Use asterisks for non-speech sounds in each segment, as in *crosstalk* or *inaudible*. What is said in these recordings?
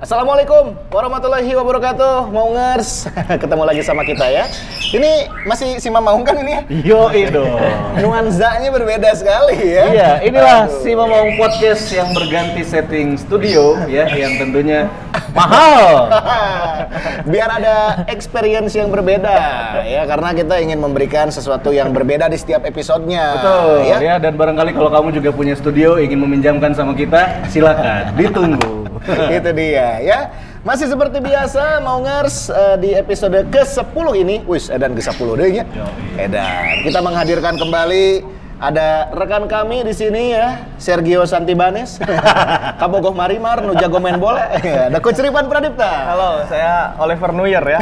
Assalamualaikum warahmatullahi wabarakatuh, Maungers. *laughs* Ketemu lagi sama kita ya. Ini masih Sima Maung kan ini ya? Yo dong. *laughs* Nuansanya berbeda sekali ya. Iya, inilah Aduh. si Mamong Podcast yang berganti setting studio ya, yang tentunya mahal. *laughs* Biar ada experience yang berbeda ya, karena kita ingin memberikan sesuatu yang berbeda di setiap episodenya. Betul ya. ya. dan barangkali kalau kamu juga punya studio ingin meminjamkan sama kita, silakan ditunggu. *laughs* Itu dia ya. Masih seperti biasa Maungers eh, di episode ke-10 ini, wis edan ke-10 deh ya. Edan. Kita menghadirkan kembali ada rekan kami di sini ya, Sergio Santibanes, *laughs* Kabogoh Marimar, nu jago main bola. Ya, ada Coach Ripan Pradipta. Halo, saya Oliver Nuyer ya.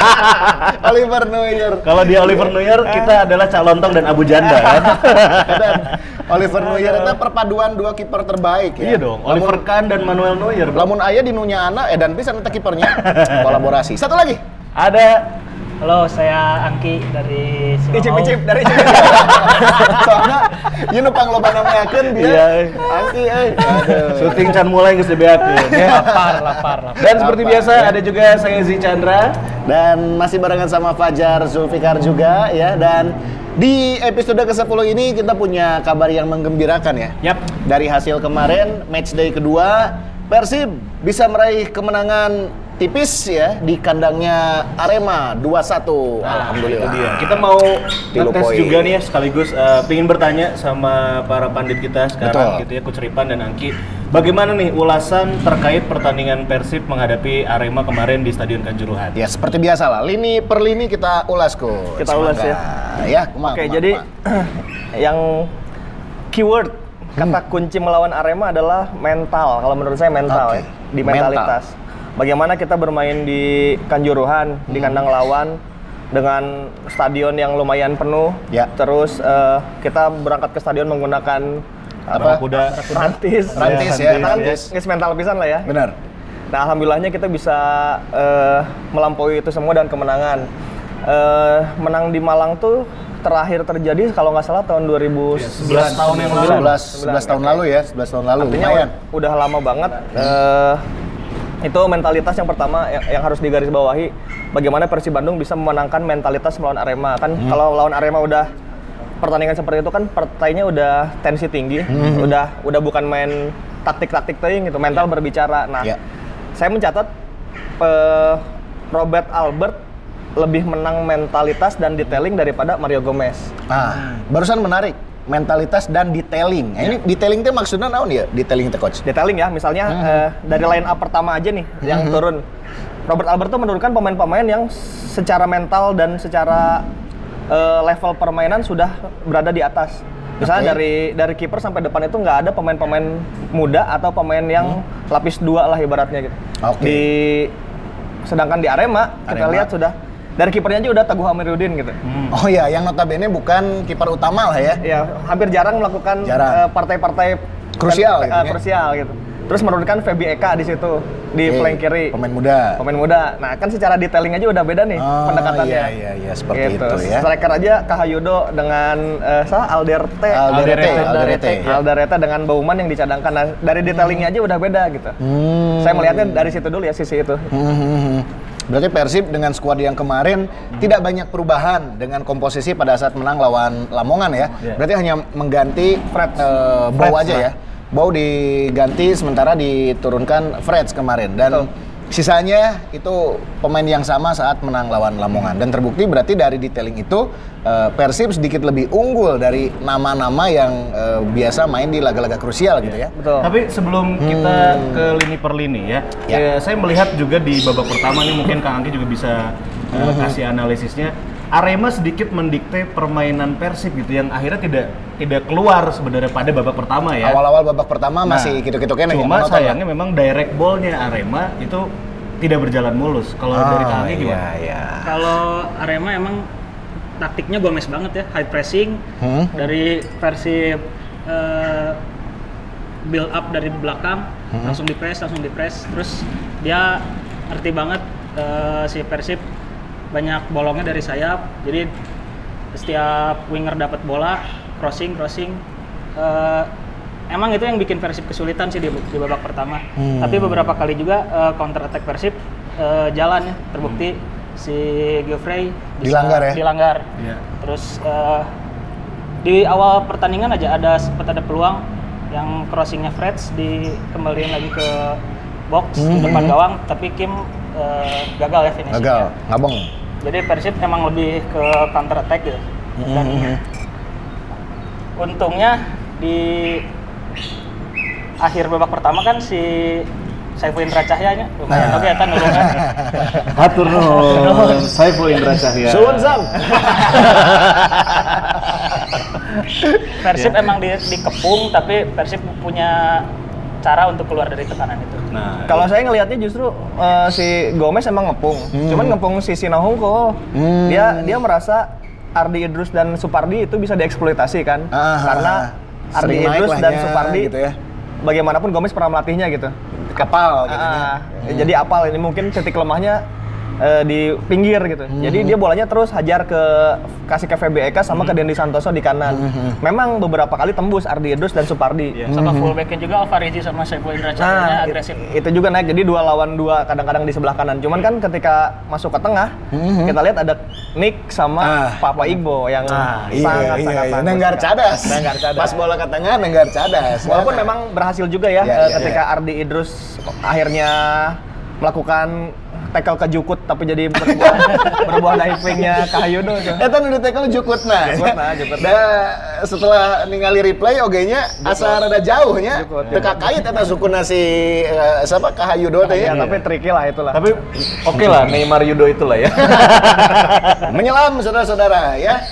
*laughs* Oliver Neuer. Kalau dia Oliver Neuer, kita adalah Calontong dan Abu Janda kan. *laughs* Dan Oliver Neuer itu perpaduan dua kiper terbaik ya. iya dong, Oliver Kahn dan Manuel Neuer. Lamun aya di nunya anak, edan bisa nanti kipernya kolaborasi. Satu lagi. Ada Halo, saya Angki dari Simamau. Icip-icip dari Icip. *laughs* Soalnya ieu nu pangloba namayakeun dia. Iya. Angki euy. Aduh. syuting can mulai geus dibeakeun *laughs* ya. Lapar, lapar, lapar. Dan seperti biasa ya? ada juga saya Zi Chandra. Dan masih barengan sama Fajar Zulfikar juga ya dan di episode ke-10 ini kita punya kabar yang menggembirakan ya. Yap. Dari hasil kemarin match day kedua Persib bisa meraih kemenangan tipis ya di kandangnya Arema 2-1. Alhamdulillah. Itu dia. Kita mau poin. juga nih ya sekaligus eh, pingin bertanya sama para pandit kita sekarang Betul. gitu ya Coach Ripan dan Angki. Bagaimana nih ulasan terkait pertandingan Persib menghadapi Arema kemarin di Stadion Kanjuruhan? Ya seperti biasa lah, lini per lini kita ulas kok. Kita ulas ya. Ya, kumaha, Oke, kumaha, jadi kumaha. yang keyword kata kunci melawan Arema adalah mental. Kalau menurut saya mental Oke. ya, di mentalitas. Bagaimana kita bermain di Kanjuruhan, di Hmm. kandang lawan dengan stadion yang lumayan penuh. Ya. Terus eh, kita berangkat ke stadion menggunakan Apa? Kuda. rantis. Rantis ya, kan rantis. nges mental pisan lah ya. Benar. Nah, alhamdulillahnya kita bisa eh, melampaui itu semua dan kemenangan. Eh, menang di Malang tuh terakhir terjadi kalau nggak salah tahun 2011 tahun yang lalu. 11, 11 tahun lalu ya, 11 tahun lalu. Artinya Lumayan. udah lama banget. Eh, itu mentalitas yang pertama yang, yang harus digarisbawahi. Bagaimana Persib Bandung bisa memenangkan mentalitas melawan Arema. Kan Hmm. kalau lawan Arema udah pertandingan seperti itu kan partainya udah tensi tinggi, Hmm. udah udah bukan main taktik-taktik teuing gitu, mental berbicara. Nah, Ya. saya mencatat eh, Robert Albert lebih menang mentalitas dan detailing daripada Mario Gomez. Nah, barusan menarik. Mentalitas dan detailing. Nah, ini detailing itu maksudnya naon ya? Detailing itu coach. detailing ya misalnya eh, dari line up pertama aja nih yang turun Robert Albert tuh menurunkan pemain-pemain yang secara mental dan secara eh, level permainan sudah berada di atas misalnya Oke. dari dari kiper sampai depan itu nggak ada pemain-pemain muda atau pemain yang lapis dua lah ibaratnya gitu Oke. di sedangkan di Arema, kita Arema. lihat sudah dari kipernya aja udah Teguh Amiruddin gitu Oh ya, yang notabene bukan kiper utama lah ya. ya hampir jarang melakukan Jarang. eh, partai-partai Krusial gitu ya. krusial gitu. Terus menurunkan Febi Eka di situ di Oke, flank kiri. Pemain muda. Pemain muda. Nah, kan secara detailing aja udah beda nih Oh, pendekatannya. iya, iya, iya, seperti Gitu. itu ya. Striker aja Kahayudo dengan eh salah Alderte. Alderete, Alderete, Alderete. Ya. Alderete dengan Bauman yang dicadangkan. Nah, dari detailingnya aja udah beda gitu. Hmm. Saya melihatnya dari situ dulu ya sisi itu. Hmm. Berarti Persib dengan skuad yang kemarin tidak banyak perubahan dengan komposisi pada saat menang lawan Lamongan ya. Iya. Berarti hanya mengganti Fred eh, Bow aja ya. Bow diganti sementara diturunkan Freds kemarin dan sisanya itu pemain yang sama saat menang lawan Lamongan dan terbukti berarti dari detailing itu eh, Persib sedikit lebih unggul dari nama-nama yang eh, biasa main di laga-laga krusial gitu ya. Betul. Tapi sebelum kita ke lini per lini ya, Ya. ya, saya melihat juga di babak pertama nih mungkin Kang Angki juga bisa uh, kasih analisisnya. Arema sedikit mendikte permainan Persib gitu yang akhirnya tidak tidak keluar sebenarnya pada babak pertama ya. Awal-awal babak pertama Nah, masih gitu-gitu kene Cuma lah. sayangnya memang direct ballnya Arema itu tidak berjalan mulus. Kalau dari Kang Angki gimana? iya, iya. Kalau Arema emang taktiknya Gomez banget ya, high pressing Hmm? dari versi eh, build up dari belakang, Hmm. langsung di press, langsung di press. Terus dia ngerti banget eh, si Persib banyak bolongnya dari sayap. Jadi setiap winger dapat bola, crossing, crossing. eh, emang itu yang bikin Persib kesulitan sih di, di babak pertama. Hmm. Tapi beberapa kali juga eh, counter attack Persib eh, jalan ya, terbukti si Geoffrey bisa Dilanggar ya? Dilanggar. Iya. Terus eh, di awal pertandingan aja ada sempat ada peluang yang crossingnya Freds dikembaliin lagi ke box di Hmm. depan gawang, tapi Kim eh, gagal ya finishingnya. Gagal, ngabong. Jadi Persib emang lebih ke counter attack gitu. Dan Mhm. untungnya di akhir babak pertama kan si Saiful Indra Cahyanya lumayan Nah. oke kan nulungan. *laughs* Hatur nuhun. Saiful Indra Cahya. Suwun Sam. *laughs* Persib emang di, dikepung tapi Persib punya cara untuk keluar dari tekanan itu. Nah, Kalau saya ngelihatnya justru eh, si Gomez emang ngepung, cuman ngepung si Sinahungko. Hmm. Dia dia merasa Ardi Idrus dan Supardi itu bisa dieksploitasi kan, Ah, karena ah, Ardi Idrus dan nya, Supardi gitu ya. bagaimanapun Gomez pernah melatihnya gitu. Kapal gitu Ah, ya. Jadi apal ini mungkin titik lemahnya eh, di pinggir gitu. Jadi dia bolanya terus hajar ke kasih ke VBEK sama ke Dendi Santoso di kanan. Memang beberapa kali tembus Ardi Idrus dan Supardi. Iya. Sama fullbacknya juga Alvarezi sama Cahyanya Nah, agresif. itu juga naik jadi dua lawan dua kadang-kadang di sebelah kanan. Cuman kan ketika masuk ke tengah, kita lihat ada Nick sama Ah. Papa Igbo yang Ah, iya, sangat iya, sangat iya. bagus Nenggar cadas. Nenggar cadas. Pas bola ke tengah, nenggar cadas. Walaupun memang berhasil juga ya Iya, eh, iya, ketika Ardi Idrus akhirnya melakukan tackle ke Jukut tapi jadi berbuah *laughs* berbuah divingnya Kahayudo itu. Eta nu ditekel jukutna. Jukutna, jukutna. Da setelah ningali replay oge nya asa rada jauh nya. Jukut. Teu kakait eta sukuna si eh, siapa Kahayudo teh Ya, ya. tapi tricky lah itulah. tapi oke lah Neymar Yudo itulah ya. *laughs* Menyelam saudara-saudara ya.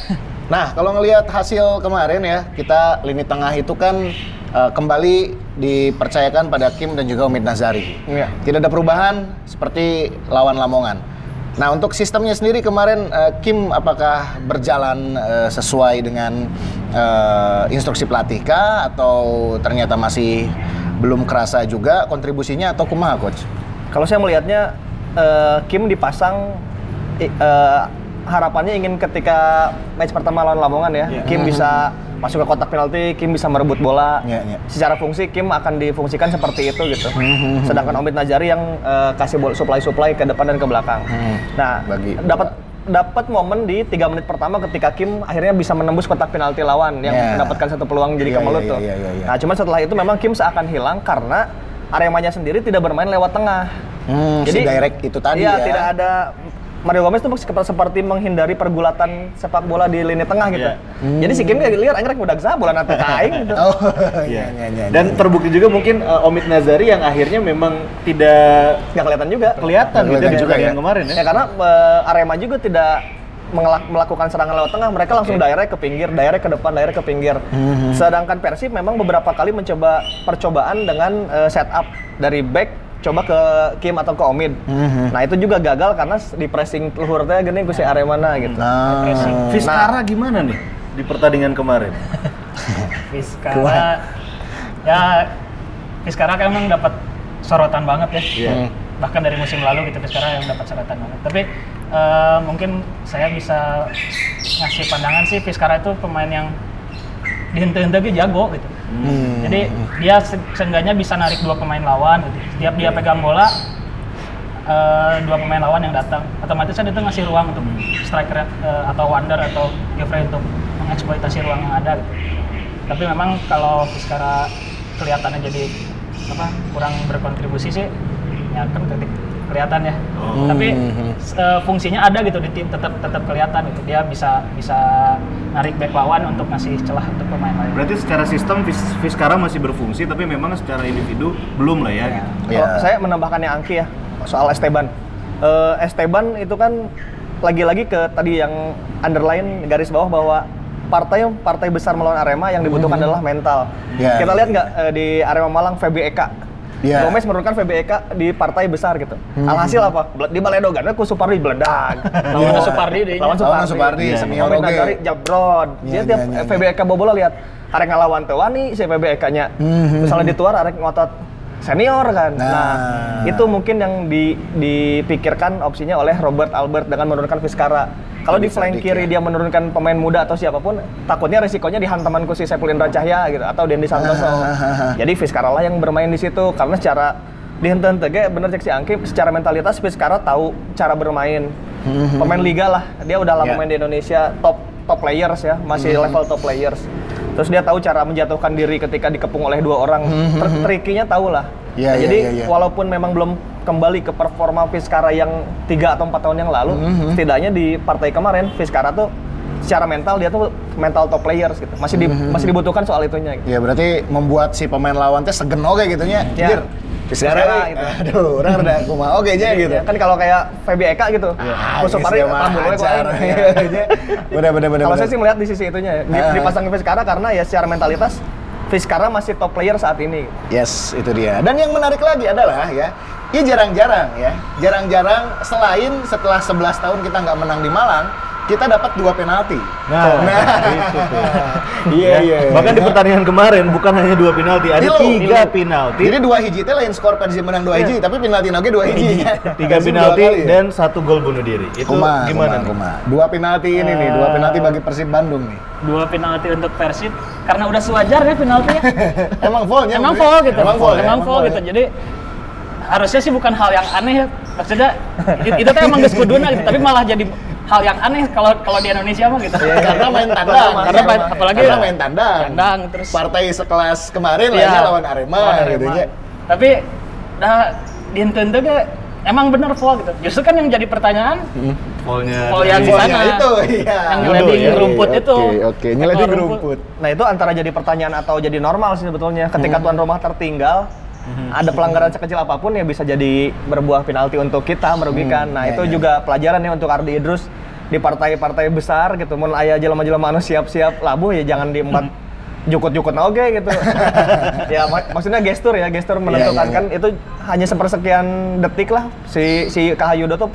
Nah, kalau ngelihat hasil kemarin ya, kita lini tengah itu kan eh, kembali dipercayakan pada Kim dan juga Omid Nazari. Iya. Tidak ada perubahan seperti lawan Lamongan. Nah, untuk sistemnya sendiri kemarin eh, Kim apakah berjalan eh, sesuai dengan eh, instruksi pelatih kah atau ternyata masih belum kerasa juga kontribusinya atau kumaha coach? Kalau saya melihatnya eh, Kim dipasang eh, harapannya ingin ketika match pertama lawan Lamongan ya, Iya. Kim bisa masuk ke kotak penalti, Kim bisa merebut bola. Iya, iya. Secara fungsi Kim akan difungsikan seperti itu gitu. Hmm, Sedangkan Omid Najari yang eh, kasih bol supply-supply ke depan dan ke belakang. Hmm. Nah, Bagi- dapat dapat momen di tiga menit pertama ketika Kim akhirnya bisa menembus kotak penalti lawan yang Iya. mendapatkan satu peluang jadi Iya, kemelut iya, tuh. iya, iya, iya. Nah, cuman setelah itu memang Kim seakan hilang karena Aremanya sendiri tidak bermain lewat tengah. Hmm, si direct itu tadi iya, ya. tidak ada Mario Gomez tuh seperti, seperti menghindari pergulatan sepak bola di lini tengah gitu. Iya. Jadi si Kim lihat anggrek udah gesah bola nanti kaing gitu. *laughs* Oh, Iya. iya, iya, iya. Dan terbukti juga mungkin uh, Omid Nazari yang akhirnya memang tidak Nggak kelihatan juga. kelihatan gitu di juga pertandingan ya. kemarin ya. Ya karena eh, Arema juga tidak melakukan serangan lewat tengah, mereka langsung direct ke pinggir, direct ke depan, direct ke pinggir. Mhm. Sedangkan Persib memang beberapa kali mencoba percobaan dengan eh, setup dari back coba ke Kim atau ke Omid. Mhm. Nah, itu juga gagal karena di pressing luhur teh gini ku si Aremana gitu. Nah, Fiskara gimana nih di pertandingan kemarin? *laughs* Fiskara ya Fiskara kan emang dapat sorotan banget ya. Iya. Bahkan dari musim lalu gitu Fiskara yang dapat sorotan banget. Tapi eh, mungkin saya bisa ngasih pandangan sih Fiskara itu pemain yang dihente-hente gitu jago gitu. Hmm. Jadi dia se- seenggaknya bisa narik dua pemain lawan gitu. Setiap dia pegang bola eh, dua pemain lawan yang datang otomatis kan itu ngasih ruang untuk striker eh, atau Wander atau Geoffrey untuk mengeksploitasi ruang yang ada gitu. Tapi memang kalau secara kelihatannya jadi apa kurang berkontribusi sih ya kan ketik kelihatan ya. Oh. Tapi Hmm. eh, fungsinya ada gitu di tim tetap tetap kelihatan gitu. Dia bisa bisa narik back lawan untuk ngasih celah untuk pemain lain. Berarti secara sistem Fis- Fiskara masih berfungsi tapi memang secara individu belum lah ya gitu. Ya. Kalau saya menambahkannya Angki ya soal Esteban. Eh, Esteban itu kan lagi-lagi ke tadi yang underline garis bawah bahwa partai partai besar melawan Arema yang dibutuhkan adalah mental. Ya. Kita lihat nggak eh, di Arema Malang VB Eka. Ya. Gomez menurunkan VB Eka di partai besar gitu. Alhasil apa? Di Baledogan ku Supardi beledak. *laughs* Lawan Supardi deh. Lawan Lawan Supardi. Supardi, Iya. senior oge. Nazari jabrod. Iya, Dia tiap iya, iya, VB Eka bobola lihat arek ngalawan teu wani si VB Eka-nya. Mhm. Misalnya dituar arek ngotot senior kan. Nah. Nah, itu mungkin yang di- dipikirkan opsinya oleh Robert Albert dengan menurunkan Fiskara. Kalau di flank kiri ya. dia menurunkan pemain muda atau siapa pun, takutnya resikonya di hantamanku si Indra Cahya gitu atau Dendi Santoso. Jadi Fiskara lah yang bermain di situ karena secara di hente bener cek si Angki secara mentalitas Fiskara tahu cara bermain. Pemain liga lah, dia udah lama Ya. main di Indonesia, top top players ya, masih level top players. Terus dia tahu cara menjatuhkan diri ketika dikepung oleh dua orang. Tr- Trikinya tahu lah. Iya, Nah, iya, jadi iya, iya. walaupun memang belum kembali ke performa Fiskara yang tiga atau empat tahun yang lalu, Mhm. setidaknya di partai kemarin Fiskara tuh secara mental dia tuh mental top players gitu. Masih di- Mhm. masih dibutuhkan soal itunya. Gitu. Ya berarti membuat si pemain lawan teh segen oke gitu nya. Ya. Fiskara Fiskara gitu. Aduh, orang rada kumaha oke nya gitu. Ya, kan kalau kayak Feby Eka gitu, Ah, Musuh geus Pari. Iya, Bener bener bener. Kalau saya sih melihat di sisi itunya ya. Di, dipasang ke Fiskara karena ya secara mentalitas Fiskara masih top player saat ini. Yes, itu dia. Dan yang menarik lagi adalah ya, ya jarang-jarang ya, jarang-jarang selain setelah 11 tahun kita nggak menang di Malang, kita dapat dua penalti. Nah, Nah. itu tuh. *laughs* Iya iya. Bahkan di pertandingan kemarin bukan hanya dua penalti, ada tiga penalti. Jadi dua hiji teh lain skor Persib menang dua hiji, tapi penalti oge dua hiji. *laughs* tiga Persib penalti dua ya. dan satu gol bunuh diri. Itu Kuma, gimana kuma. Dua penalti ini nih, dua penalti bagi Persib Bandung nih. Dua penalti untuk Persib karena udah sewajarnya penaltinya. *laughs* Emang fullnya. emang fall gitu. Emang full. ya? Emang fall gitu. ya? Jadi harusnya sih bukan hal yang aneh ya. Maksudnya it- itu tuh emang geus kuduna gitu, tapi malah jadi hal yang aneh kalau kalau di Indonesia mah gitu. Karena main tandang, Karena main, apalagi karena main tandang. tandang terus Partai sekelas kemarin Iya, lainnya lawan Arema, lawan gitu Arema. ya. Tapi nah di ge emang bener fall gitu. Justru kan yang jadi pertanyaan Golnya Fall yang di sana. itu, iya. Yang Judo nyeleding ya. rumput Oke, itu. oke. Nyeleding Ekor rumput. Nah itu antara jadi pertanyaan atau jadi normal sih sebetulnya. Ketika Hmm. tuan rumah tertinggal, ada pelanggaran sekecil apa pun ya bisa jadi berbuah penalti untuk kita merugikan. Nah ya, itu ya. juga pelajaran ya untuk Ardi Idrus di partai-partai besar gitu. Mun aya jelema-jelema anu siap-siap labuh ya jangan di empat jukut-jukut na oge gitu. *laughs* ya mak- maksudnya gestur ya, gestur menentukan iya. kan itu hanya sepersekian detik lah si si Kahayudo tuh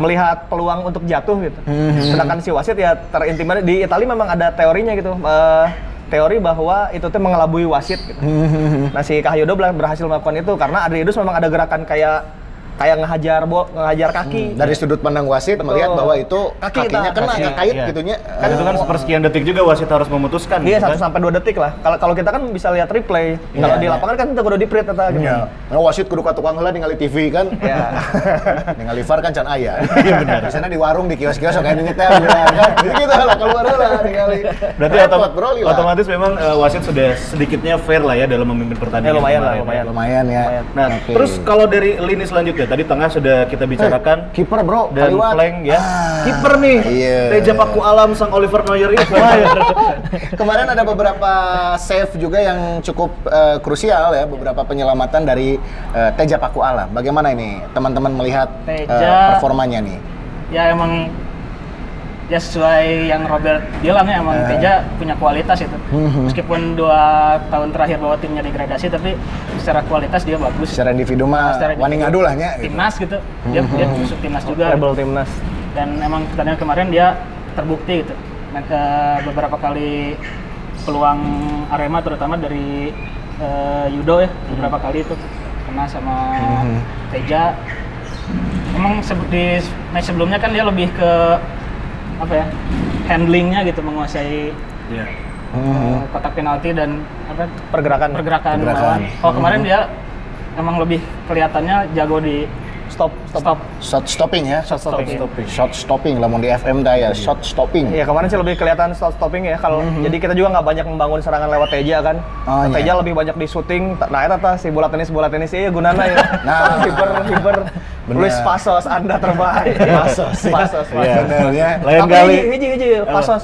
melihat peluang untuk jatuh gitu. Mhm. Sedangkan si wasit ya terintimidasi di Italia memang ada teorinya gitu. eh, teori bahwa itu tuh mengelabui wasit gitu. *laughs* Nah si Kahayudo bela- berhasil melakukan itu karena Adrianus memang ada gerakan kayak kayak ngehajar bo, ngehajar kaki. Dari sudut pandang wasit Betul. melihat bahwa itu Kaki kakinya tak, kena, Kaki, kait iya. gitunya. Kan itu kan sepersekian detik juga wasit harus memutuskan. Dia gitu satu kan? sampai dua detik lah. Kalau kalau kita kan bisa lihat replay. Kalau Iya, di iya. lapangan kan kita kudu di print eta gitu. Ya. Nah, wasit kudu ka tukang heula ningali TV kan. Ya. *laughs* ningali VAR kan can aya. Iya benar. Di sana di warung di kios-kios kayak ini teh bilang kan. *laughs* Jadi gitu lah keluar heula ningali. Berarti otom- otomatis memang eh, wasit sudah sedikitnya fair lah ya dalam memimpin pertandingan. Ya, lumayan lah, kemarin, lumayan. ya. lumayan ya. Nah, terus kalau dari lini selanjutnya tadi tengah sudah kita bicarakan Eh, kiper bro, dan kaliwat. flank ya. Ah, Kiper nih. Iya. Teja Paku Alam sang Oliver Neuer itu. *laughs* Kemarin ada beberapa save juga yang cukup eh, krusial ya, beberapa penyelamatan dari eh, Teja Paku Alam. Bagaimana ini teman-teman melihat Teja- performanya nih? ya emang ya sesuai yang Robert bilang ya emang. Teja punya kualitas itu Mhm. meskipun dua tahun terakhir bawa timnya degradasi tapi secara kualitas dia bagus Secara individu mah Secara wani ngadu lah nya. gitu. timnas gitu dia dia masuk timnas juga Treble timnas. dan emang pertandingan kemarin dia terbukti gitu Nah, beberapa kali peluang Arema terutama dari eh, Yudo ya beberapa kali itu kena sama Mhm. Teja emang di match sebelumnya kan dia lebih ke apa ya handlingnya gitu menguasai Iya. eh, kotak penalti dan apa Pergerakan. pergerakan, Pergerakan. lawan. Oh kemarin dia emang lebih kelihatannya jago di Stop, stop. stop Shot stopping ya. Shot stopping. Stopping. Shot stopping lah mau di FM dah ya, shot stopping. Iya kemarin sih lebih kelihatan stop stopping ya kalau jadi kita juga nggak banyak membangun serangan lewat Teja kan. Oh, iya. Teja lebih banyak di shooting. Nah itu si bola tenis bola tenis iya gunana ya. Nah. *laughs* hiper hiper. Bener. Luis Pasos Anda terbaik. Pasos, *laughs* ya. Pasos. Iya. Bener ya. Lain Tapi kali. hiji hiji, Pasos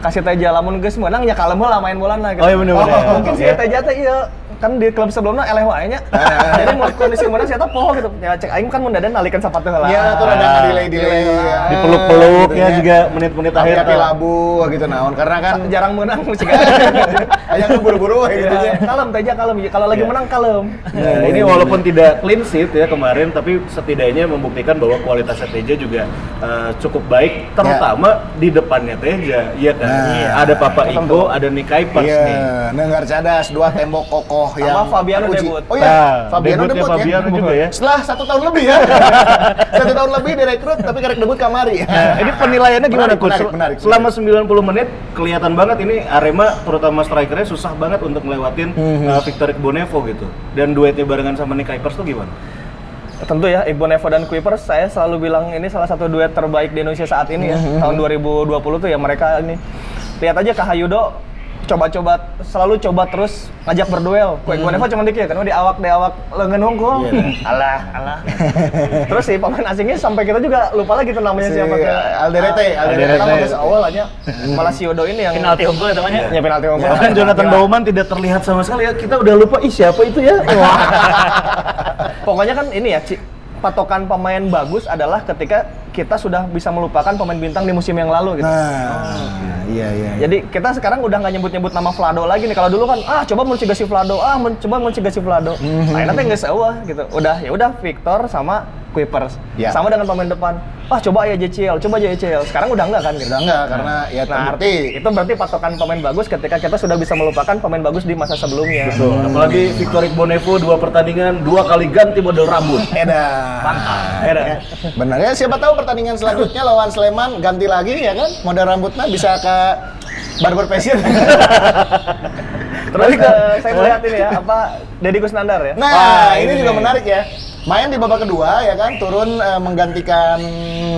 kasih Teja lamun geus menang ya kalem lah main bola gitu. Oh, iya bener, bener. mungkin sih Iya. Teja teh iya kan di klub sebelumnya eleh wae nya. Ah. Jadi mau kondisi mana siapa poho gitu. Ya cek aing kan mun dadan nalikeun sapatu heula. Iya, tuh ada delay-delay. Delay. Dipeluk-peluknya juga menit-menit akhir. Hati-hati tuh. labu gitu naon karena kan jarang menang mesti *laughs* aya nu buru-buru we gitu nya. kalem Teja kalem kalau lagi Iya. menang kalem Nah, ini walaupun tidak clean sheet ya kemarin, tapi setidaknya membuktikan bahwa kualitasnya Teja juga eh, cukup baik, terutama di depannya Teja, iya kan? Nah. Ada Papa Iko, ada Nick Kuipers nih. Iya, nenggar cadas dua tembok kokoh Oh, Sama yang Fabiano uji. debut. Oh iya, Nah, Fabiano debut Fabiano ya. juga ya. Setelah satu tahun lebih ya. *laughs* satu tahun lebih direkrut, tapi karek debut kamari. Nah, ini penilaiannya gimana Menarik, coach? menarik, menarik, Selama 90 menit kelihatan banget ini Arema terutama strikernya susah banget untuk ngelewatin Mhm. uh, Victor Igbonevo gitu. Dan duetnya barengan sama Nick Kuipers tuh gimana? Tentu ya, Iqbal Nevo dan Kuipers saya selalu bilang ini salah satu duet terbaik di Indonesia saat ini ya. Tahun 2020 tuh ya mereka ini. Lihat aja Kak Hayudo coba-coba selalu coba terus ngajak berduel. Kue Iqbal Nevo cuma dikit kan di awak di awak lengan hongkong. alah, alah. terus si pemain asingnya sampai kita juga lupa lagi tuh namanya Si siapa tuh. Alderete, Alderete. Alderete. Alderete. awal aja. Malah si Yodo ini yang penalti unggul ya temannya Ya penalti unggul. Bahkan Jonathan Bauman tidak terlihat sama sekali ya. Kita udah lupa, ih siapa itu ya? *laughs* Pokoknya kan ini ya, Ci, patokan pemain bagus adalah ketika kita sudah bisa melupakan pemain bintang di musim yang lalu gitu. Nah, iya iya. Jadi kita sekarang udah nggak nyebut-nyebut nama Vlado lagi nih. Kalau dulu kan, ah coba mencegah si Vlado, ah men coba mencegah si Vlado. Mhm. Nah, nanti nggak seuah gitu. Udah ya udah Victor sama Kuipers. Ya. Sama dengan pemain depan. Ah coba ya JCL, coba aja JCL. Sekarang udah enggak kan gitu. Udah enggak karena ya Nah, terbukti. itu berarti patokan pemain bagus ketika kita sudah bisa melupakan pemain bagus di masa sebelumnya. Betul. Apalagi Victor Igbonevo dua pertandingan dua kali ganti model rambut. *laughs* Edan. Edan. Benar ya, siapa tahu pertandingan selanjutnya lawan Sleman ganti lagi ya kan? Model rambutnya bisa ke barber fashion. Terus eh, saya melihat ini ya, apa Deddy Kusnandar ya. Nah, Wah, ini, ini juga menarik ya. Main di babak kedua ya kan, turun eh, menggantikan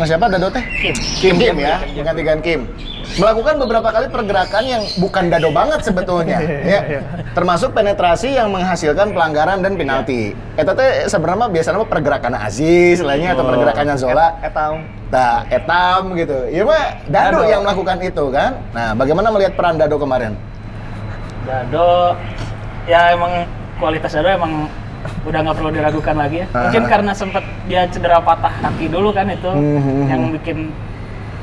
siapa Dado teh? Kim. Kim, Kim ya, menggantikan Kim. Melakukan beberapa kali pergerakan yang bukan dado banget sebetulnya, *laughs* ya. Termasuk penetrasi yang menghasilkan pelanggaran dan penalti. Eta teh sebenarnya biasanya mah pergerakan Aziz lainnya atau Oh. pergerakannya Zola. Etang. Nah, etam gitu. Iya mah Dado, Dado. yang melakukan itu kan. Nah, bagaimana melihat peran Dado kemarin? Dado ya emang kualitas Dado emang udah nggak perlu diragukan lagi ya. Mungkin Ah. karena sempat dia cedera patah kaki dulu kan itu Hmm, yang bikin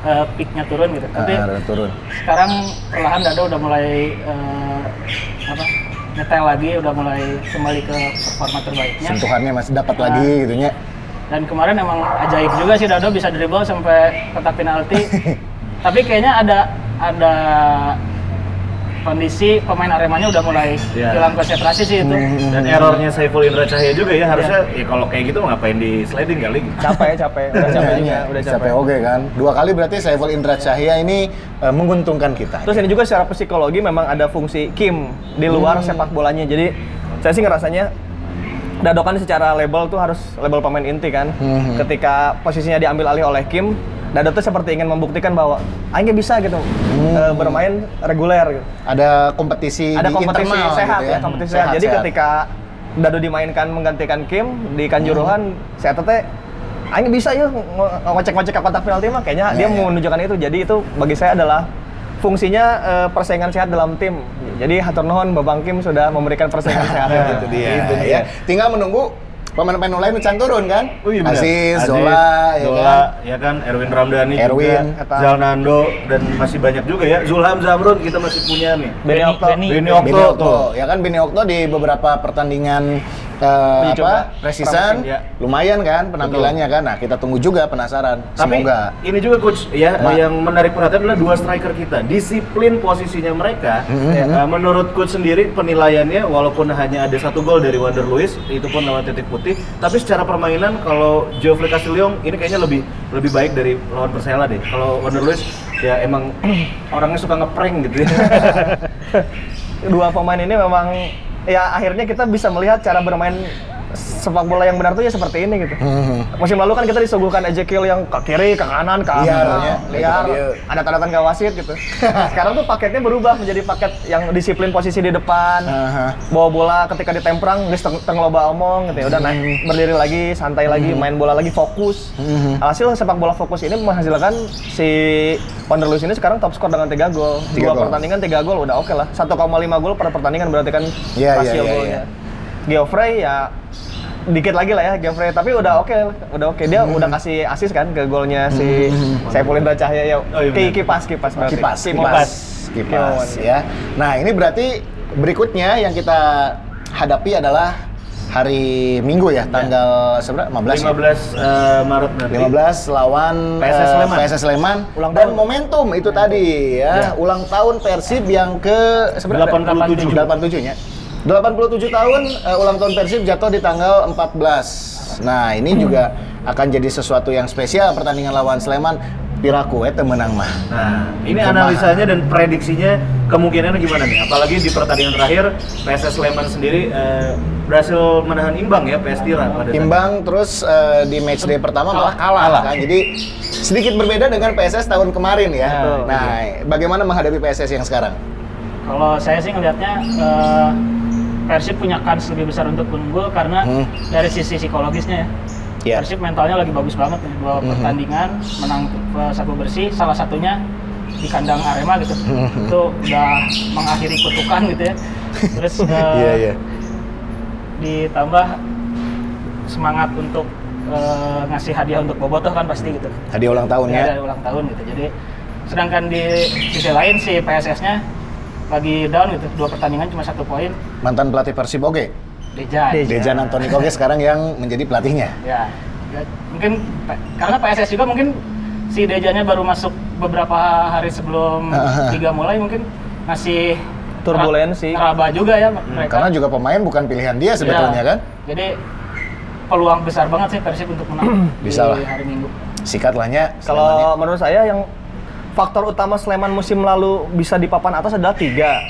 uh, peaknya turun gitu. Tapi Dado turun. sekarang perlahan Dado udah mulai uh, apa nyetel lagi, udah mulai kembali ke performa terbaiknya. Sentuhannya masih dapat Ah. lagi gitu nya. Dan kemarin emang ajaib juga sih Dado bisa dribble sampai kotak penalti. *laughs* Tapi kayaknya ada ada kondisi pemain Aremanya udah mulai Iya. hilang konsentrasi sih itu. Dan errornya Saiful Indra Cahya juga ya harusnya ya kalau kayak gitu ngapain di sliding kali. Capek, capek. Udah capek juga, udah capek. Capek oke kan. Dua kali berarti Saiful Indra Cahya ini eh, menguntungkan kita. Terus ini juga secara psikologi memang ada fungsi Kim di luar sepak bolanya. Jadi saya sih ngerasanya Dado kan secara label tuh harus label pemain inti kan. Mhm. Ketika posisinya diambil alih oleh Kim, Dado tuh seperti ingin membuktikan bahwa Aing bisa gitu eh, bermain reguler gitu. Ada kompetisi Ada di kompetisi internal sehat gitu ya, kompetisi sehat. Jadi ketika Dado dimainkan menggantikan Kim di Kanjuruhan, saya tete Aing bisa yuk ngo- ngocek-ngocek ke kotak penalti mah kayaknya Iya, dia iya. menunjukkan itu. Jadi itu bagi saya adalah fungsinya eh, persaingan sehat dalam tim. Jadi hatur nuhun Babang Kim sudah memberikan persaingan *laughs* sehat itu dia. Itu dia. ya. Tinggal menunggu pemain-pemain lain mencan turun kan? Oh iya. Aziz, Aziz, Zola, ya Zola, kan? ya kan, Erwin Ramdhani Erwin, juga. Zalnando dan masih banyak juga ya. Zulham Zamrun kita masih punya nih. Benny Okto. Beni Bini Okto, Okto, ya kan Bini Okto di beberapa pertandingan eh, coba. apa preseason Ya. lumayan kan penampilannya kan. Nah kita tunggu juga penasaran. Tapi Semoga. ini juga coach ya Ma- yang menarik perhatian adalah dua striker kita. Disiplin posisinya mereka. Mhm. ya, uh, menurut coach sendiri penilaiannya walaupun hanya ada satu gol dari Wander Luiz itu pun lewat titik putih, tapi secara permainan kalau Geoffrey Castillon ini kayaknya lebih lebih baik dari lawan Persela deh. Kalau Wander Luiz ya emang *clears throat* orangnya suka ngeprank gitu ya. *laughs* Dua pemain ini memang ya akhirnya kita bisa melihat cara bermain sepak bola yang benar tuh ya seperti ini gitu. Mhm. Musim lalu kan kita disuguhkan Ezekiel yang ke kiri, ke kanan, ke Liar, atas, ya. liar, Dia. ada tanda ke wasit gitu. *laughs* Sekarang tuh paketnya berubah menjadi paket yang disiplin posisi di depan, Aha. bawa bola ketika ditemprang, geus teng, teng loba omong gitu ya. Udah naik berdiri lagi, santai lagi, main bola lagi, fokus. Alhasil sepak bola fokus ini menghasilkan si Wander Luiz ini sekarang top skor dengan 3 gol. Tiga Dua gol. pertandingan 3 gol udah oke lah. 1,5 gol per pertandingan berarti kan Iya, iya, rasio iya, golnya. iya. Geoffrey ya dikit lagi lah ya Geoffrey tapi udah oke udah oke dia Hmm. udah kasih asis kan ke golnya si Saiful Indra Cahya ya Oh, iya Ki- kipas kipas berarti kipas, Kipas. kipas, kipas, ya. Nah ini berarti berikutnya yang kita hadapi adalah hari Minggu ya, tanggal seberapa? 15 ya? 15 uh, Maret nanti. 15 lawan PSS eh, Sleman. PSS Sleman Ulang dan tahun. momentum itu tadi ya, ulang tahun Persib yang ke seberapa? 87. 87 nya. 87 tahun eh, ulang tahun Persib jatuh di tanggal 14. Nah, ini juga akan jadi sesuatu yang spesial pertandingan lawan Sleman. Piraku eh menang mah. Nah, ini Kumaha. analisanya dan prediksinya kemungkinannya gimana nih? Apalagi di pertandingan terakhir PSS Sleman sendiri eh, berhasil menahan imbang ya PS Tira pada Imbang terus eh, di match day pertama malah kalah, Kalah. kan. Jadi sedikit berbeda dengan PSS tahun kemarin ya. Betul. Nah, bagaimana menghadapi PSS yang sekarang? Kalau saya sih ngelihatnya eh, Persib punya kans lebih besar untuk unggul karena Hmm. dari sisi psikologisnya ya. Ya. Persib mentalnya lagi bagus banget nih. Dua Mhm. pertandingan menang eh, satu bersih, salah satunya di kandang Arema gitu. Mhm. Itu udah mengakhiri kutukan gitu ya. Terus *laughs* eh, Iya, iya. ditambah semangat untuk eh, ngasih hadiah untuk Bobotoh kan pasti gitu. Hadiah ulang tahun Ya, ya. dari ulang tahun gitu. Jadi sedangkan di sisi lain si PSS-nya lagi down gitu. Dua pertandingan cuma satu poin. Mantan pelatih Persib oke. Dejan. Dejan. Dejan Antoni Koge sekarang yang menjadi pelatihnya. Ya. Ya, Mungkin karena PSS juga mungkin si Dejannya baru masuk beberapa hari sebelum *laughs* liga mulai mungkin masih Turbulensi. Raba juga ya mereka. Karena juga pemain bukan pilihan dia sebetulnya Ya. kan. Jadi peluang besar banget sih Persib untuk menang *clears throat* Bisa di lah. hari Minggu. Sikat lahnya. Kalau menurut saya yang faktor utama Sleman musim lalu bisa di papan atas adalah tiga.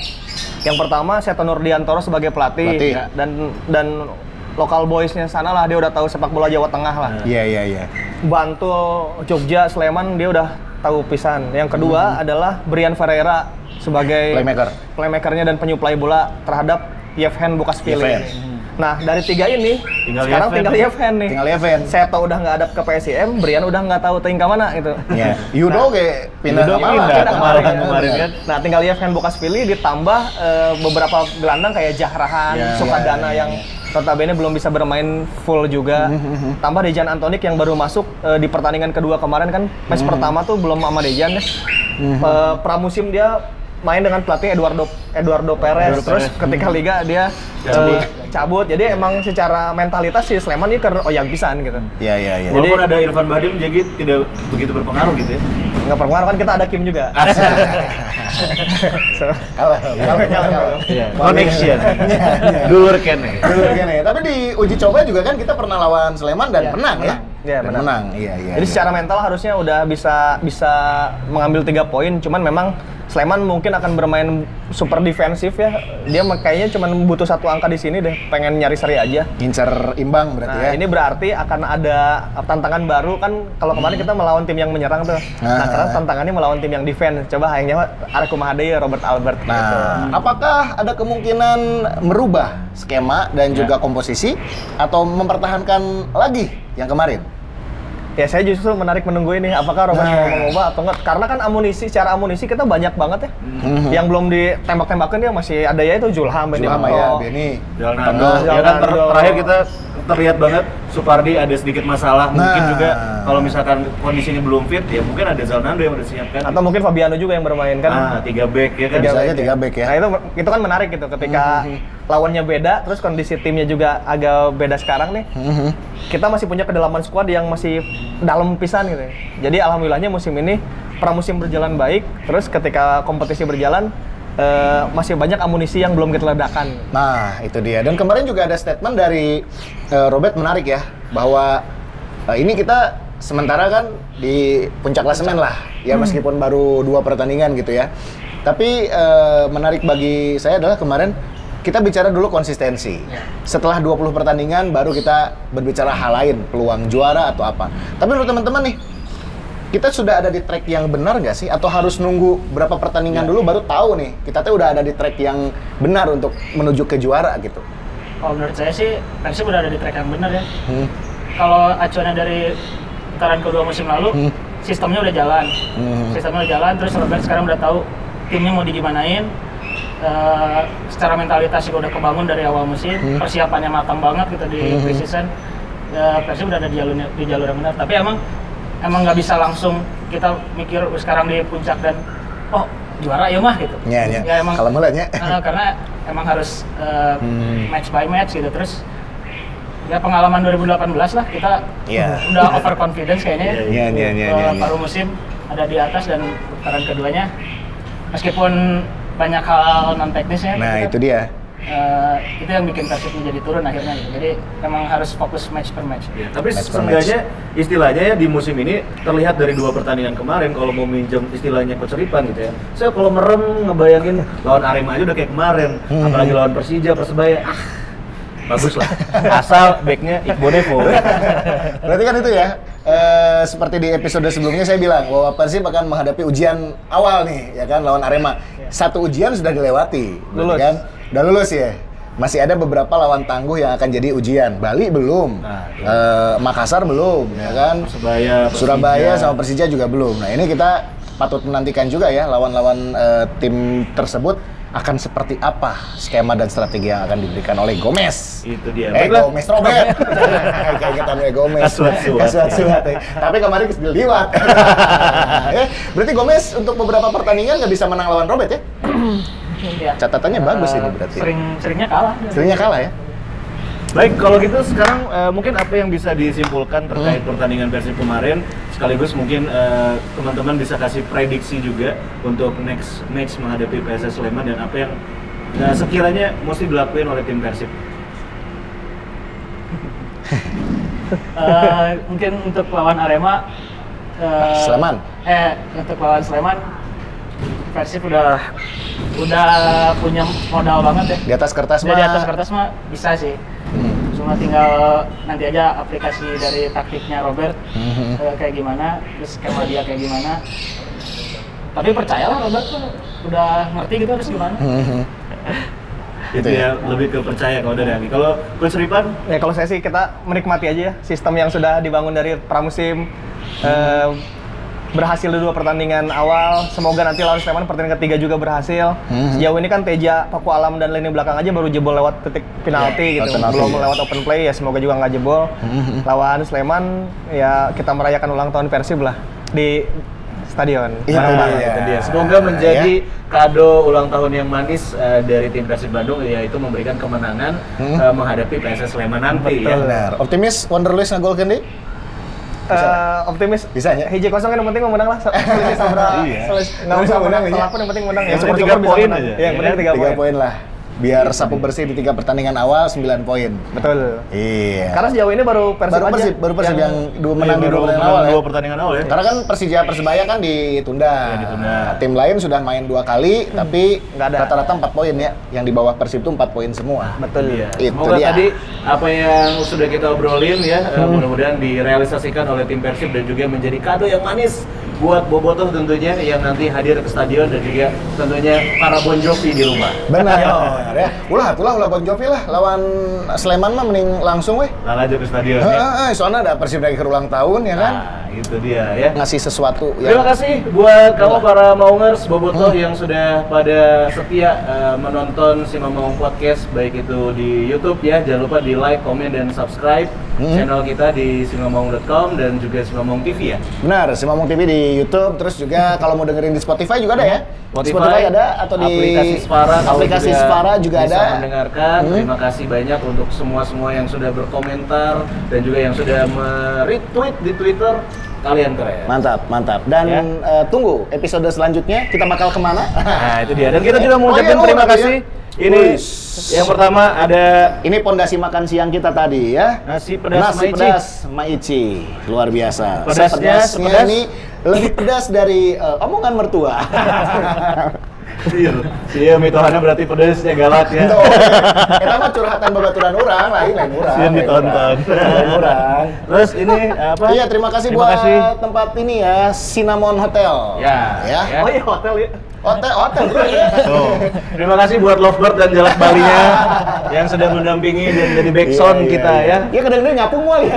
Yang pertama Seto Nurdiantoro sebagai pelatih, Pelatih. Ya, dan dan lokal boysnya sana lah dia udah tahu sepak bola Jawa Tengah lah. Iya iya iya. Bantul, Jogja, Sleman dia udah tahu pisan. Yang kedua adalah Brian Ferreira sebagai Playmaker. playmakernya dan penyuplai bola terhadap Yevhen Bukashvili. Yevhen. Nah dari tiga ini Tinggal sekarang Yevhen. tinggal Yevhen nih. Tinggal Yevhen. Seto udah nggak ada ke PSIM, Brian udah nggak tahu tinggal mana gitu. Ya. Yudo kayak pindah Yudo ke pindah kemarin, Pindah. kemarin kan. Nah, tinggal Yevhen Bukashvili ditambah eh, beberapa gelandang kayak Jahrahan, Ya, Sukadana ya, ya, yang notabene belum bisa bermain full juga. Tambah Dejan Antonik yang baru masuk eh, di pertandingan kedua kemarin kan. Match pertama tuh belum sama Dejan ya. Eh, pramusim dia main dengan pelatih Eduardo Eduardo Perez. Eduardo Terus Perez. ketika liga dia Cabut. eh, cabut. Jadi emang secara mentalitas si Sleman ini karena oyang pisan gitu. Iya iya iya. Jadi- Walaupun ada Irfan Badim jadi tidak begitu berpengaruh gitu ya. Nggak berpengaruh kan kita ada Kim juga. *laughs* So- Kalah. Kalah. Kalah. Iya. Connection. Dulur kan ya. Dulu gini, tapi di uji coba juga kan kita pernah lawan Sleman dan Iya, menang, ya. Iya, menang. menang. Iya iya. Jadi iya. secara mental harusnya udah bisa bisa mengambil tiga poin, cuman memang Sleman mungkin akan bermain super defensif ya. Dia kayaknya cuma butuh satu angka di sini deh, pengen nyari seri aja. ngincer imbang berarti Nah, ya. ini berarti akan ada tantangan baru kan kalau kemarin kita melawan tim yang menyerang tuh. Nah, Ah. sekarang tantangannya melawan tim yang defense. Coba hayangnya Arek kumaha deui ya Robert Albert gitu. Nah, apakah ada kemungkinan merubah skema dan juga Ya. komposisi atau mempertahankan lagi yang kemarin? Ya saya justru menarik menunggu ini apakah Robert Nah. mau mengubah atau enggak karena kan amunisi secara amunisi kita banyak banget ya. Mhm. Yang belum ditembak-tembakan dia masih ada ya itu Julham, Benny Julham ya, Benny. Jalnando. Ya kan ter- terakhir kita terlihat banget Supardi ada sedikit masalah. Mungkin Nah. juga kalau misalkan kondisinya belum fit ya mungkin ada Zalnando yang udah disiapkan. Atau mungkin Fabiano juga yang bermain kan. ah, tiga back ya kan. Tiga aja tiga back ya. Nah itu itu kan menarik gitu ketika lawannya beda, terus kondisi timnya juga agak beda sekarang nih. Mhm. Kita masih punya kedalaman squad yang masih dalam pisan gitu. ya. Jadi alhamdulillahnya musim ini pramusim berjalan baik, terus ketika kompetisi berjalan eh, masih banyak amunisi yang belum kita ledakan. Nah, itu dia. Dan kemarin juga ada statement dari eh, Robert menarik ya, bahwa eh, ini kita sementara kan di puncak klasemen lah, ya meskipun baru dua pertandingan gitu ya. Tapi eh, menarik bagi saya adalah kemarin kita bicara dulu konsistensi. Setelah 20 pertandingan baru kita berbicara hal lain, peluang juara atau apa. Tapi menurut teman-teman nih, kita sudah ada di track yang benar nggak sih? Atau harus nunggu berapa pertandingan dulu baru tahu nih, kita tuh udah ada di track yang benar untuk menuju ke juara gitu. Kalau menurut saya sih Persib udah ada di track yang benar ya. Hmm. Kalau acuannya dari putaran kedua musim lalu, Hmm. sistemnya udah jalan. Hmm. Sistemnya udah jalan, terus Robert sekarang udah tahu timnya mau digimanain. Eh, secara mentalitas juga udah kebangun dari awal musim, Hmm. persiapannya matang banget gitu di Hmm. preseason. Eh, Persib udah ada di jalur di jalur yang benar. Tapi emang emang nggak bisa langsung kita mikir "Oh, sekarang di puncak dan oh juara ya mah gitu. Iya, iya. Ya emang Kalau mulanya. Eh, karena emang harus eh, Hmm. match by match gitu terus ya pengalaman 2018 lah kita Iya. udah overconfidence kayaknya ya. Iya, iya, iya, Eh, iya, iya. paruh musim ada di atas dan putaran keduanya meskipun banyak hal non teknisnya Nah, kita itu dia. Eh, itu yang bikin Persib menjadi turun akhirnya gitu. Jadi memang harus fokus match per match. Ya, tapi Match seenggaknya istilahnya ya di musim ini terlihat dari dua pertandingan kemarin kalau mau minjem istilahnya keceripan gitu ya. Saya kalau merem ngebayangin lawan Arema aja udah kayak kemarin, Hmm. apalagi lawan Persija, Persebaya. Ah, bagus lah. Asal backnya Iqbal Nevo. *laughs* Berarti kan itu ya, eh, seperti di episode sebelumnya saya bilang bahwa Persib akan menghadapi ujian awal nih, ya kan lawan Arema. Satu ujian sudah dilewati, berarti Lulus. kan? Udah lulus ya. Masih ada beberapa lawan tangguh yang akan jadi ujian. Bali belum, Nah, Eh, Makassar belum, ya kan? Persebaya, Persija. Surabaya sama Persija juga belum. Nah ini kita patut menantikan juga ya lawan-lawan eh, tim tersebut akan seperti apa skema dan strategi yang akan diberikan oleh Gomez. Itu dia. Eh, Baiklah. Gomez Robert. *laughs* Kayak kita gue Gomez. Kasuat-suat. Kasuat-suat, ya. Tapi kemarin liwat. ya, *laughs* berarti Gomez untuk beberapa pertandingan nggak bisa menang lawan Robert ya? *clears throat* Ya. Catatannya bagus ini berarti. Sering seringnya kalah. Seringnya kalah ya? Baik, kalau gitu sekarang eh, mungkin apa yang bisa disimpulkan terkait pertandingan Persib kemarin, sekaligus mungkin eh, teman-teman bisa kasih prediksi juga untuk next match menghadapi PSS Sleman dan apa yang eh, sekiranya mesti dilakuin oleh tim Persib. *laughs* Eh, mungkin untuk lawan Arema eh, Sleman. Eh, untuk lawan Sleman Persib udah udah punya modal banget ya. Di atas kertas Udah di mah- atas kertas mah bisa sih. Hmm. Cuma tinggal nanti aja aplikasi dari taktiknya Robert Mhm. eh, kayak gimana, terus skema dia kayak gimana. Tapi percayalah Robert tuh udah ngerti gitu harus gimana. Mhm. Itu Gitu ya, lebih ke percaya kalau dari Anggi. Kalau Coach Ripan, Ya kalau saya sih kita menikmati aja ya sistem yang sudah dibangun dari pramusim eh, berhasil di dua pertandingan awal. Semoga nanti lawan Sleman pertandingan ketiga juga berhasil. Mhm. Sejauh ini kan Teja, Paku Alam dan lini belakang aja baru jebol lewat titik penalti Ya, gitu. penalti, Belum ya. lewat open play ya semoga juga nggak jebol. Mhm. Lawan Sleman ya kita merayakan ulang tahun Persib lah di stadion. Dia. itu dia. Semoga menjadi kado ulang tahun yang manis eh, dari tim Persib Bandung yaitu memberikan kemenangan Hmm. eh, menghadapi PSS Sleman nanti ya. Benar. Optimis Wonderlist ngegolkan deh? Eh, optimis Bisa ya? hiji kosong kan yang penting menang lah selisih *laughs* sabra Iya. nggak usah menang menang, pun yang penting menang ya menang. aja. Iya, yang penting tiga Tiga poin poin lah. Biar sapu bersih di tiga pertandingan awal 9 poin. betul Iya. karena sejauh ini baru Persib baru aja Persib, baru Persib yang, dua menang Iya, di dua pertandingan awal ya. dua pertandingan awal ya. Karena kan Persija Persebaya kan ditunda. Ya, ditunda. Nah, tim lain sudah main dua kali, tapi Nggak ada. rata-rata 4 poin ya. Yang di bawah Persib itu 4 poin semua. betul Iya. Itu Semoga dia. tadi apa yang sudah kita obrolin ya, eh, mudah-mudahan direalisasikan oleh tim Persib dan juga menjadi kado yang manis buat Bobotoh tentunya yang nanti hadir ke stadion dan juga tentunya para Bon Jovi di rumah. Benar ya. Ulah, itulah ulah Bon Jovi lah lawan Sleman mah mending langsung weh. Lalu aja ke stadion ya. Heeh, soalnya ada Persib lagi ke ulang tahun ya kan. Nah, itu dia ya. Ngasih sesuatu Terima yang kasih buat kamu para Maungers Bobotoh yang sudah pada setia eh, menonton si Mamong Podcast baik itu di YouTube ya. Jangan lupa di like, komen dan subscribe Hmm. channel kita di simamong.com dan juga Simamong TV ya. Benar, si Mamong TV di YouTube, terus juga kalau mau dengerin di Spotify juga ada ya. Spotify, ada atau di aplikasi Spara aplikasi juga Spara juga bisa ada. mendengarkan. Hmm. Terima kasih banyak untuk semua-semua yang sudah berkomentar dan juga yang sudah me-retweet di Twitter. Kalian keren. Mantap, mantap. Dan Ya. eh, tunggu episode selanjutnya kita bakal ke mana? Nah, itu dia. Dan *laughs* kita juga Oh, mau iya, ucapin oh, terima tadi kasih. ya. Ini Wis. yang pertama ada Ini pondasi makan siang kita tadi ya. Nasi pedas Nasi Maici. pedas Maici. Luar biasa. Pedasnya Pedasnya sepedas? ini lebih pedas dari eh, omongan mertua. *laughs* Iya, iya mitohannya berarti pedasnya galak ya. Tuh, kita mah curhatan babaturan orang, lain lain orang. Sian lain ditonton. Lain orang. *laughs* Terus ini apa? Iya, terima kasih Terima buat kasih. tempat ini ya, Cinnamon Hotel. Ya, ya. ya. oh iya hotel ya Hotel, hotel ya. Tuh. Terima kasih buat Lovebird dan Jalak Balinya yang sudah mendampingi dan jadi backsound Iya, iya, kita iya. ya. Iya kadang-kadang nyapung mual *laughs* ya.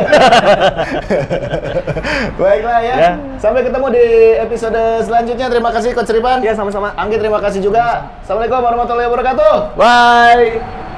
Baiklah ya. Ya. Sampai ketemu di episode selanjutnya. Terima kasih Coach Riban. Iya sama-sama Anggi terima kasih juga. Assalamualaikum warahmatullahi wabarakatuh. Bye.